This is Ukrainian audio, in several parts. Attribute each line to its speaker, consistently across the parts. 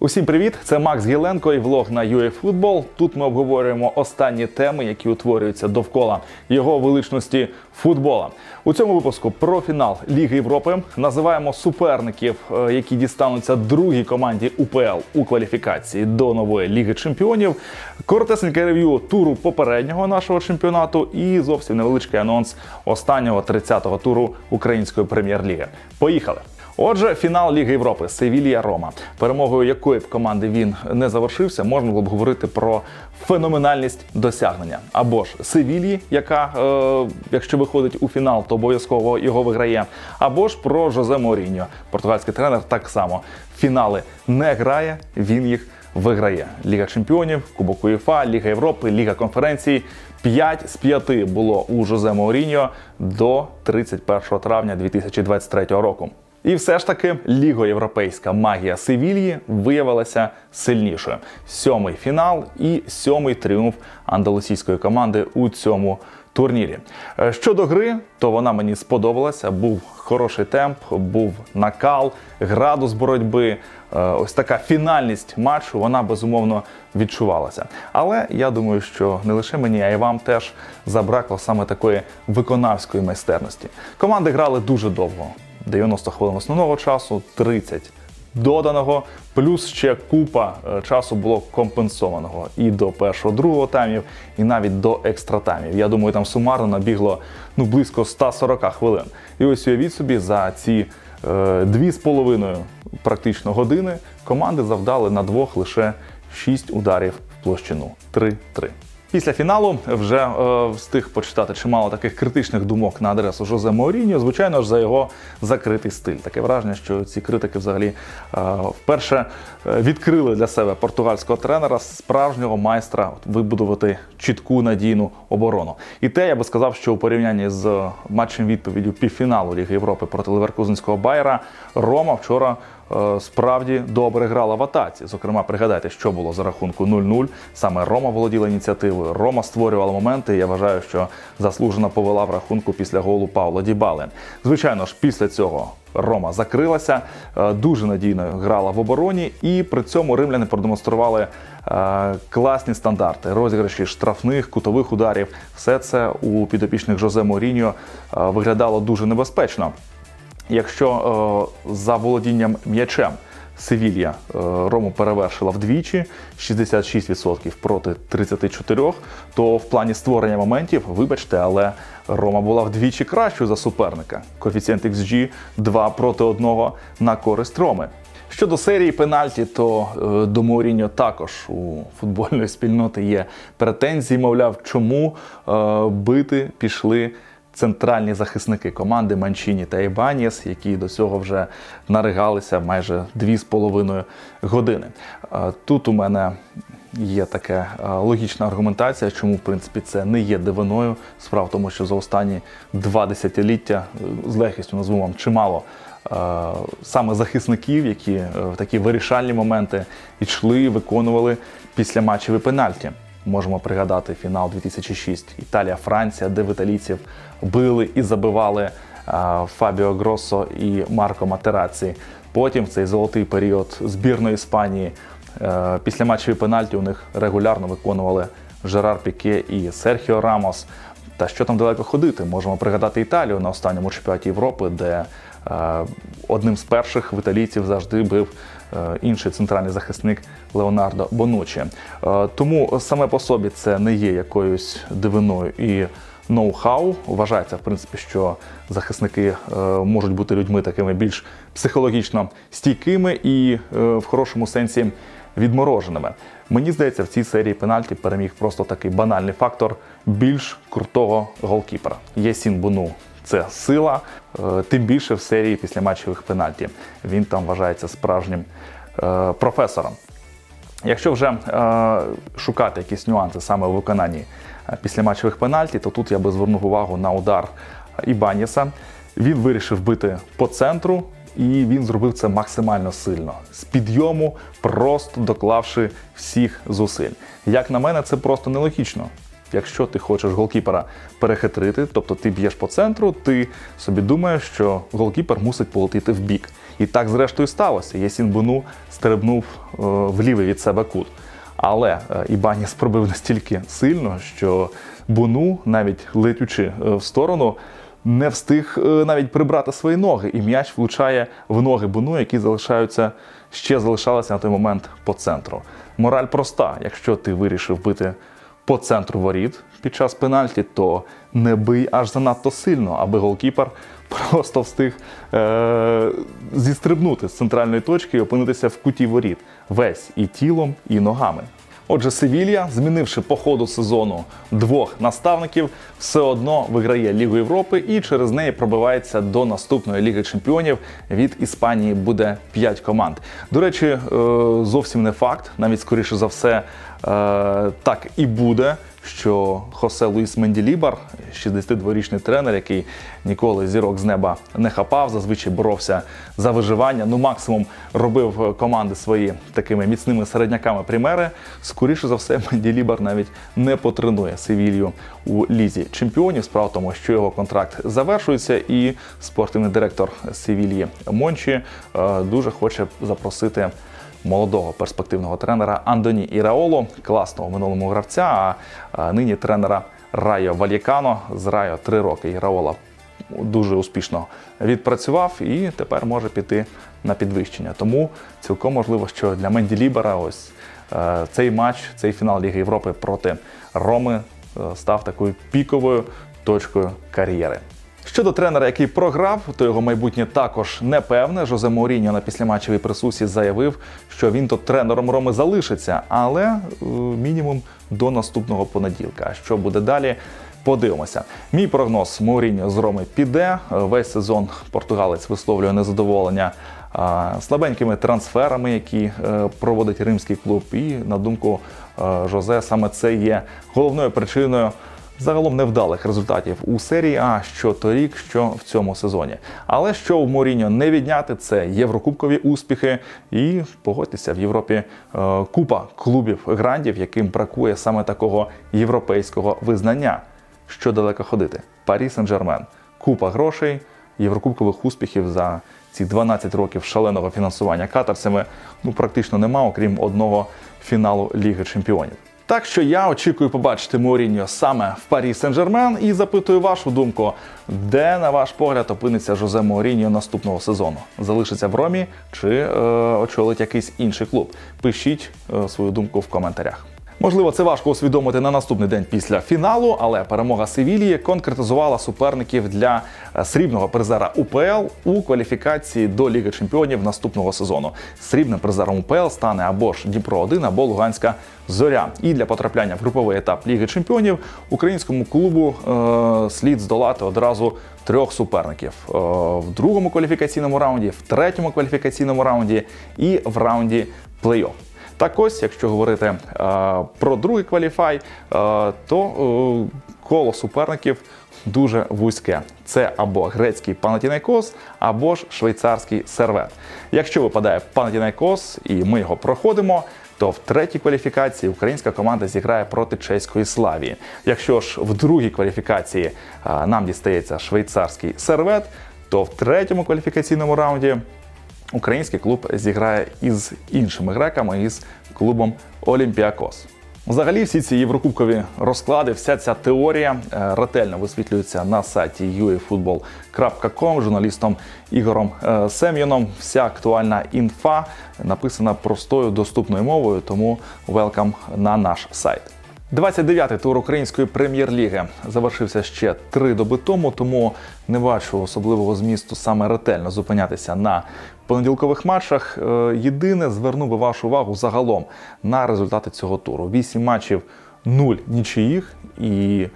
Speaker 1: Усім привіт! Це Макс Гіленко і влог на UAFootball. Тут ми обговорюємо останні теми, які утворюються довкола його величності футбола. У цьому випуску про фінал Ліги Європи називаємо суперників, е, які дістануться другій команді УПЛ у кваліфікації до нової Ліги Чемпіонів. Коротесеньке рев'ю туру попереднього нашого чемпіонату і зовсім невеличкий анонс останнього 30-го туру української прем'єр-ліги. Поїхали! Отже, фінал Ліги Європи Севілія Рома, перемогою якої б команди він не завершився, можна було б говорити про феноменальність досягнення. Або ж Севілії, яка, е, якщо виходить у фінал, то обов'язково його виграє. Або ж про Жозе Моріньо. Португальський тренер так само фінали не грає, він їх виграє. Ліга чемпіонів, Кубок УЄФА, Ліга Європи, Ліга конференцій. 5 з 5 було у Жозе Мауріньо до 31 травня 2023 року. І все ж таки лігоєвропейська магія Севільї виявилася сильнішою. Сьомий фінал і сьомий тріумф андалусійської команди у цьому турнірі. Е, щодо гри, то вона мені сподобалася. Був хороший темп, був накал, градус боротьби. Е, ось така фінальність матчу, вона безумовно відчувалася. Але я думаю, що не лише мені, а й вам теж забракло саме такої виконавської майстерності. Команди грали дуже довго. 90 хвилин основного часу, 30 доданого, плюс ще купа е, часу було компенсованого і до першого, другого таймів, і навіть до екстра таймів. Я думаю, там сумарно набігло ну близько 140 хвилин. І ось уявіть собі за ці е, дві з половиною практично години команди завдали на двох лише 6 ударів в площину 3-3. Після фіналу вже е, встиг почитати чимало таких критичних думок на адресу Жозе Мауріньо, звичайно ж, за його закритий стиль. Таке враження, що ці критики взагалі е, вперше е, відкрили для себе португальського тренера, справжнього майстра вибудувати чітку надійну оборону. І те я би сказав, що у порівнянні з матчем відповіддю півфіналу Ліги Європи проти Леверкузенського Байера Рома вчора. Е, справді добре грала в атаці. Зокрема, пригадайте, що було за рахунку 0-0. Саме Рома володіла ініціативою. Рома створювала моменти. Я вважаю, що заслужено повела в рахунку після голу Павла Дібали. Звичайно ж, після цього. Рома закрилася, е, дуже надійно грала в обороні, і при цьому римляни продемонстрували е, класні стандарти, розіграші штрафних, кутових ударів. Все це у підопічних Жозе Моріньо виглядало дуже небезпечно. Якщо е, за володінням м'ячем Севілья е, Рому перевершила вдвічі 66% проти 34%, то в плані створення моментів, вибачте, але Рома була вдвічі кращою за суперника. Коефіцієнт XG 2 проти 1 на користь Роми. Щодо серії пенальті, то е, до Мауріньо також у футбольної спільноти є претензії, мовляв, чому бити пішли центральні захисники команди Манчині та Ібаніс, які до цього вже наригалися майже 2,5 години. Тут у мене є така логічна аргументація, чому в принципі це не є дивиною. Справа в тому, що за останні два десятиліття з легкістю назву вам чимало. Саме захисників, які е, в такі вирішальні моменти йшли, виконували після матчеві пенальті. Можемо пригадати фінал 2006 Італія-Франція, де в італійців били і забивали Фабіо Гроссо і Марко Матераці. Потім в цей золотий період збірної Іспанії е, після матчеві пенальті у них регулярно виконували Жерар Піке і Серхіо Рамос. Та що там далеко ходити? Можемо пригадати Італію на останньому чемпіонаті Європи, де е, одним з перших в італійців завжди бив Е, інший центральний захисник Леонардо Бонучі. Е, тому саме по собі це не є якоюсь дивиною і ноу-хау. Вважається, в принципі, що захисники е, можуть бути людьми такими більш психологічно стійкими і в хорошому сенсі відмороженими. Мені здається, в цій серії пенальті переміг просто такий банальний фактор більш крутого голкіпера. Ясін Буну це сила, е, тим більше в серії після матчевих пенальті. Він там вважається справжнім е, професором. Якщо вже е, шукати якісь нюанси саме у виконанні після матчевих пенальті, то тут я би звернув увагу на удар Ібаніса. Він вирішив бити по центру, і він зробив це максимально сильно з підйому, просто доклавши всіх зусиль. Як на мене, це просто нелогічно. Якщо ти хочеш голкіпера перехитрити, тобто ти б'єш по центру, ти собі думаєш, що голкіпер мусить полетіти в бік. І так, зрештою, сталося. Єсін Буну стрибнув е, в лівий від себе кут. Але е, Ібаніс пробив настільки сильно, що Буну, навіть летючи е, в сторону, не встиг навіть прибрати свої ноги, і м'яч влучає в ноги Буну, які залишаються ще залишалися на той момент по центру. Мораль проста: якщо ти вирішив бити по центру воріт під час пенальті, то не бий аж занадто сильно, аби голкіпер просто встиг е- зістрибнути з центральної точки і опинитися в куті воріт весь і тілом, і ногами. Отже, Севілья, змінивши по ходу сезону двох наставників, все одно виграє Лігу Європи і через неї пробивається до наступної Ліги Чемпіонів. Від Іспанії буде 5 команд. До речі, е, зовсім не факт, навіть скоріше за все, е, так і буде що Хосе Луїс Менділібар, 62-річний тренер, який ніколи зірок з неба не хапав, зазвичай боровся за виживання. Ну, максимум робив команди свої такими міцними середняками примери. Скоріше за все, Менділібар навіть не потренує Севілью у лізі чемпіонів. Справа в тому, що його контракт завершується, і спортивний директор Севільї Мончі е, дуже хоче запросити молодого перспективного тренера Андоні Іраоло, класного минулому гравця, а нині тренера Райо Валікано з Райо три роки. Іраола дуже успішно відпрацював і тепер може піти на підвищення. Тому цілком можливо, що для Менді Лібера ось е, цей матч, цей фінал Ліги Європи проти Роми е, став такою піковою точкою кар'єри. Щодо тренера, який програв, то його майбутнє також не певне. Жозе Мауріньо на післяматчевій присусі заявив, що він то тренером Роми залишиться, але е, мінімум до наступного понеділка. Що буде далі? Подивимося. Мій прогноз Мауріньо з Роми піде. Весь сезон португалець висловлює незадоволення слабенькими трансферами, які е, проводить римський клуб. І на думку е, Жозе, саме це є головною причиною загалом невдалих результатів у серії А що торік, що в цьому сезоні. Але що в Моріньо не відняти, це єврокубкові успіхи, і погодьтеся в Європі е, купа клубів грандів, яким бракує саме такого європейського визнання. Що далеко ходити? Парі Сен-Жермен, купа грошей, єврокубкових успіхів за ці 12 років шаленого фінансування катарцями ну практично нема, окрім одного фіналу Ліги Чемпіонів. Так що я очікую побачити Моріньо саме в Парі Сен-Жермен і запитую вашу думку, де, на ваш погляд, опиниться Жозе Моріньо наступного сезону? Залишиться в Ромі чи е, очолить якийсь інший клуб? Пишіть е, свою думку в коментарях. Можливо, це важко усвідомити на наступний день після фіналу, але перемога Севілії конкретизувала суперників для е, срібного призера УПЛ у кваліфікації до Ліги Чемпіонів наступного сезону. Срібним призером УПЛ стане або ж Дніпро 1 або Луганська зоря. І для потрапляння в груповий етап Ліги Чемпіонів українському клубу е, слід здолати одразу трьох суперників е, в другому кваліфікаційному раунді, в третьому кваліфікаційному раунді і в раунді плей-офф. Так ось, якщо говорити е, про другий кваліфай, е, то е, коло суперників дуже вузьке. Це або грецький Панатінайкос, або ж швейцарський сервет. Якщо випадає Панатінайкос і ми його проходимо, то в третій кваліфікації українська команда зіграє проти чеської славії. Якщо ж в другій кваліфікації нам дістається швейцарський сервет, то в третьому кваліфікаційному раунді український клуб зіграє із іншими греками, із клубом Олімпіакос. Взагалі, всі ці єврокубкові розклади, вся ця теорія е, ретельно висвітлюється на сайті uefootball.com журналістом Ігором е, Сем'яном. Вся актуальна інфа написана простою доступною мовою, тому велкам на наш сайт. 29-й тур української прем'єр-ліги завершився ще три доби тому, тому не бачу особливого змісту саме ретельно зупинятися на понеділкових матчах. Е, єдине зверну би вашу увагу загалом на результати цього туру. Вісім матчів, нуль нічиїх і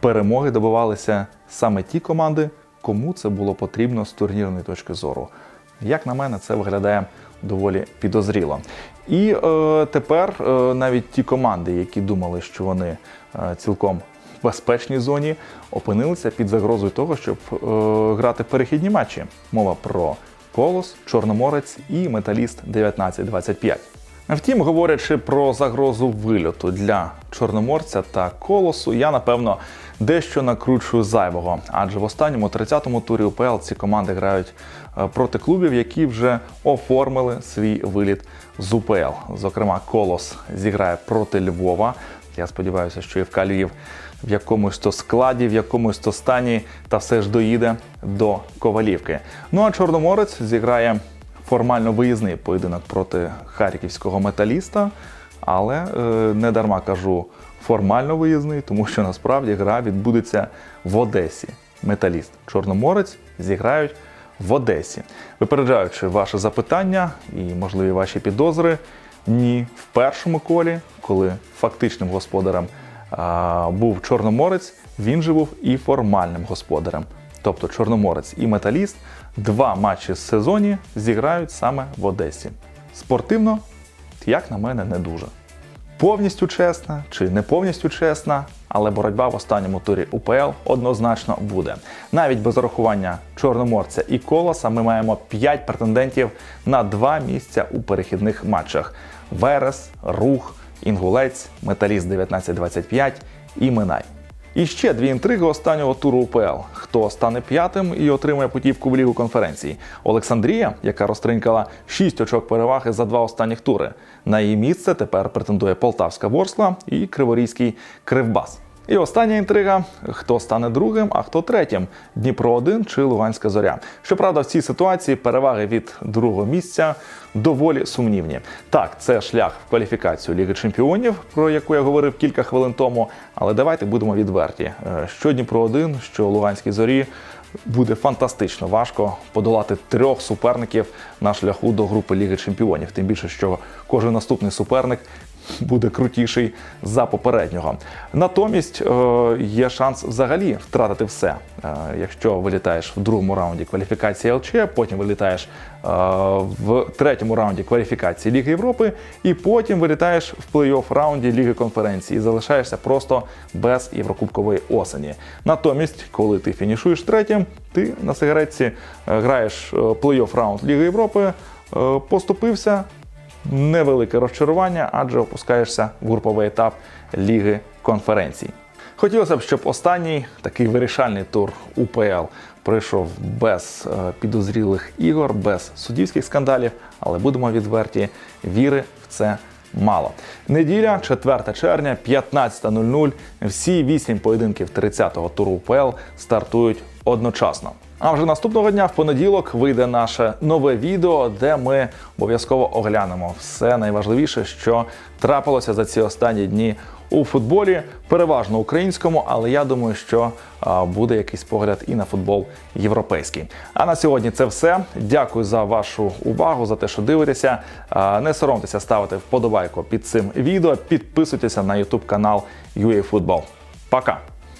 Speaker 1: перемоги добивалися саме ті команди, кому це було потрібно з турнірної точки зору. Як на мене, це виглядає доволі підозріло. І е, тепер е, навіть ті команди, які думали, що вони е, цілком в безпечній зоні, опинилися під загрозою того, щоб е, грати перехідні матчі. Мова про Колос, Чорноморець і Металіст 1925. Втім, говорячи про загрозу вильоту для чорноморця та колосу, я напевно дещо накручую зайвого, адже в останньому 30-му турі УПЛ ці команди грають е, проти клубів, які вже оформили свій виліт з УПЛ. Зокрема, колос зіграє проти Львова. Я сподіваюся, що і в Каліїв в якомусь то складі, в якомусь то стані, та все ж доїде до Ковалівки. Ну а Чорноморець зіграє формально виїзний поєдинок проти харківського металіста, але е, не дарма кажу формально виїзний, тому що насправді гра відбудеться в Одесі. Металіст Чорноморець зіграють в Одесі. Випереджаючи ваше запитання і можливі ваші підозри, ні в першому колі, коли фактичним господарем а, був Чорноморець, він же був і формальним господарем. Тобто Чорноморець і Металіст два матчі з сезоні зіграють саме в Одесі. Спортивно, як на мене, не дуже. Повністю чесна чи не повністю чесна, але боротьба в останньому турі УПЛ однозначно буде. Навіть без урахування Чорноморця і Колоса ми маємо 5 претендентів на два місця у перехідних матчах: Верес, Рух, Інгулець, Металіст 1925 і Минай. І ще дві інтриги останнього туру УПЛ. Хто стане п'ятим і отримає путівку в лігу конференції? Олександрія, яка розтринькала 6 очок переваги за два останніх тури. На її місце тепер претендує Полтавська Ворскла і Криворізький Кривбас. І остання інтрига: хто стане другим, а хто третім Дніпро 1 чи Луганська зоря. Щоправда, в цій ситуації переваги від другого місця доволі сумнівні. Так, це шлях в кваліфікацію Ліги Чемпіонів, про яку я говорив кілька хвилин тому. Але давайте будемо відверті. Е, Що Дніпро 1 що Луганській зорі. Буде фантастично важко подолати трьох суперників на шляху до групи Ліги Чемпіонів. Тим більше, що кожен наступний суперник буде крутіший за попереднього. Натомість е, є шанс взагалі втратити все. Е, Якщо вилітаєш в другому раунді кваліфікації ЛЧ, потім вилітаєш е, в третьому раунді кваліфікації Ліги Європи, і потім вилітаєш в плей-офф раунді Ліги конференції і залишаєшся просто без Єврокубкової осені. Натомість, коли ти фінішуєш третім, ти на сигаретці граєш плей-офф раунд Ліги Європи, поступився невелике розчарування, адже опускаєшся в груповий етап Ліги конференцій. Хотілося б, щоб останній такий вирішальний тур УПЛ пройшов без е, підозрілих ігор, без суддівських скандалів, але будемо відверті, віри в це мало. Неділя, 4 червня, 15.00. Всі вісім поєдинків 30-го туру УПЛ стартують одночасно. А вже наступного дня в понеділок вийде наше нове відео, де ми обов'язково оглянемо все найважливіше, що трапилося за ці останні дні у футболі, переважно українському, але я думаю, що буде якийсь погляд і на футбол європейський. А на сьогодні це все. Дякую за вашу увагу, за те, що дивитеся. Не соромтеся ставити вподобайку під цим відео. Підписуйтеся на YouTube канал UAFootball. Пока!